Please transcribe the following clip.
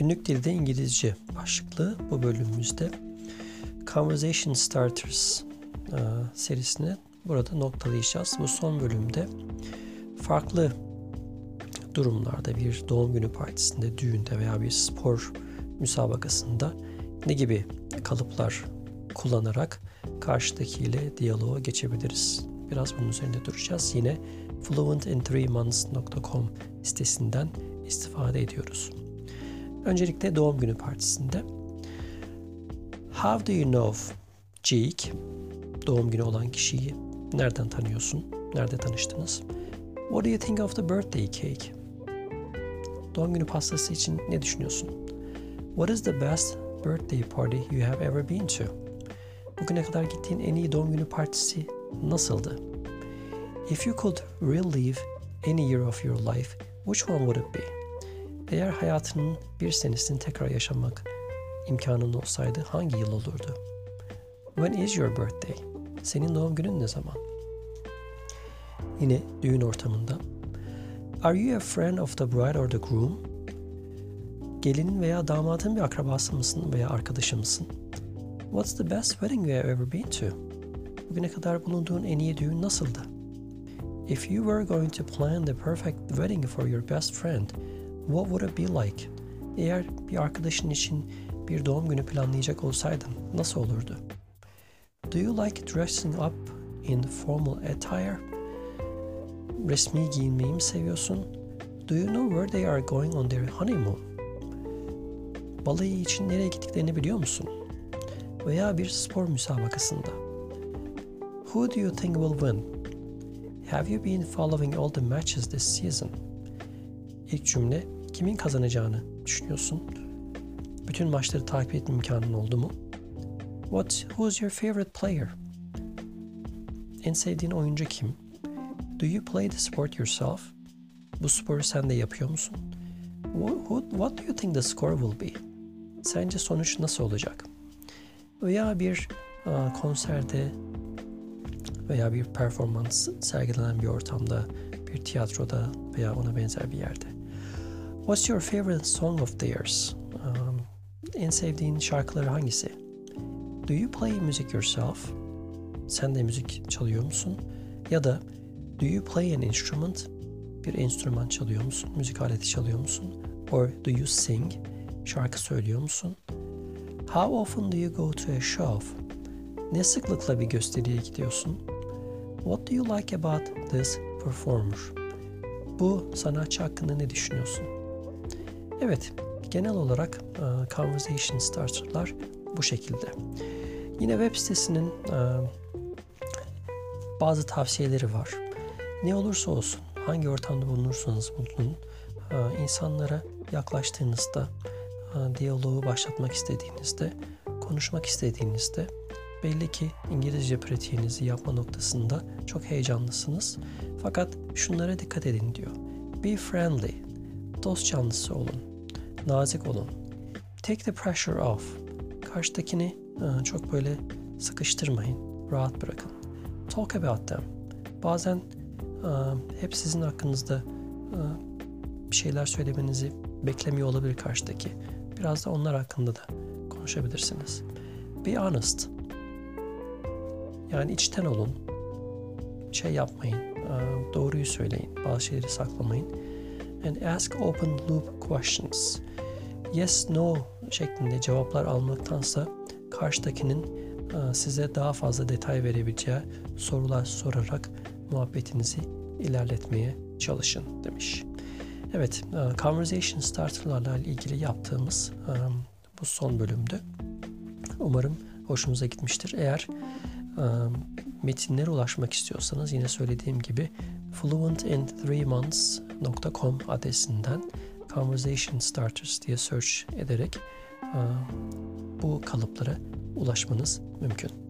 Günlük dilde İngilizce başlıklı bu bölümümüzde Conversation Starters e, serisini burada noktalayacağız. Bu son bölümde farklı durumlarda bir doğum günü partisinde, düğünde veya bir spor müsabakasında ne gibi kalıplar kullanarak karşıdakiyle diyaloğa geçebiliriz. Biraz bunun üzerinde duracağız. Yine fluentin3months.com sitesinden istifade ediyoruz. Öncelikle doğum günü partisinde How do you know Jake? Doğum günü olan kişiyi nereden tanıyorsun? Nerede tanıştınız? What do you think of the birthday cake? Doğum günü pastası için ne düşünüyorsun? What is the best birthday party you have ever been to? Bugüne kadar gittiğin en iyi doğum günü partisi nasıldı? If you could relive any year of your life, which one would it be? Eğer hayatının bir senesini tekrar yaşamak imkanın olsaydı hangi yıl olurdu? When is your birthday? Senin doğum günün ne zaman? Yine düğün ortamında. Are you a friend of the bride or the groom? Gelinin veya damadın bir akrabası mısın veya arkadaşı mısın? What's the best wedding you have ever been to? Bugüne kadar bulunduğun en iyi düğün nasıldı? If you were going to plan the perfect wedding for your best friend, what would it be like? Eğer bir arkadaşın için bir doğum günü planlayacak olsaydın nasıl olurdu? Do you like dressing up in formal attire? Resmi giyinmeyi mi seviyorsun? Do you know where they are going on their honeymoon? Balayı için nereye gittiklerini biliyor musun? Veya bir spor müsabakasında. Who do you think will win? Have you been following all the matches this season? İlk cümle kimin kazanacağını düşünüyorsun? Bütün maçları takip etme imkanın oldu mu? What, who's your favorite player? En sevdiğin oyuncu kim? Do you play the sport yourself? Bu sporu sen de yapıyor musun? What, what, do you think the score will be? Sence sonuç nasıl olacak? Veya bir uh, konserde veya bir performans sergilenen bir ortamda, bir tiyatroda veya ona benzer bir yerde. What's your favorite song of theirs? Um, en sevdiğin şarkıları hangisi? Do you play music yourself? Sen de müzik çalıyor musun? Ya da do you play an instrument? Bir enstrüman çalıyor musun? Müzik aleti çalıyor musun? Or do you sing? Şarkı söylüyor musun? How often do you go to a show? Ne sıklıkla bir gösteriye gidiyorsun? What do you like about this performer? Bu sanatçı hakkında ne düşünüyorsun? Evet, genel olarak uh, conversation starter'lar bu şekilde. Yine web sitesinin uh, bazı tavsiyeleri var. Ne olursa olsun, hangi ortamda bulunursanız bulunun, uh, insanlara yaklaştığınızda, diyaloğu başlatmak istediğinizde, konuşmak istediğinizde belli ki İngilizce pratiğinizi yapma noktasında çok heyecanlısınız. Fakat şunlara dikkat edin diyor. Be friendly, dost canlısı olun, nazik olun. Take the pressure off. Karşıdakini e, çok böyle sıkıştırmayın, rahat bırakın. Talk about them. Bazen e, hep sizin hakkınızda e, bir şeyler söylemenizi beklemiyor olabilir karşıdaki. Biraz da onlar hakkında da konuşabilirsiniz. Be honest. Yani içten olun. Şey yapmayın. Doğruyu söyleyin. Bazı şeyleri saklamayın. And ask open loop questions. Yes, no şeklinde cevaplar almaktansa karşıdakinin size daha fazla detay verebileceği sorular sorarak muhabbetinizi ilerletmeye çalışın demiş. Evet, Conversation Starter'larla ilgili yaptığımız bu son bölümdü. Umarım hoşunuza gitmiştir. Eğer metinlere ulaşmak istiyorsanız yine söylediğim gibi fluentin3months.com adresinden Conversation Starters diye search ederek bu kalıplara ulaşmanız mümkün.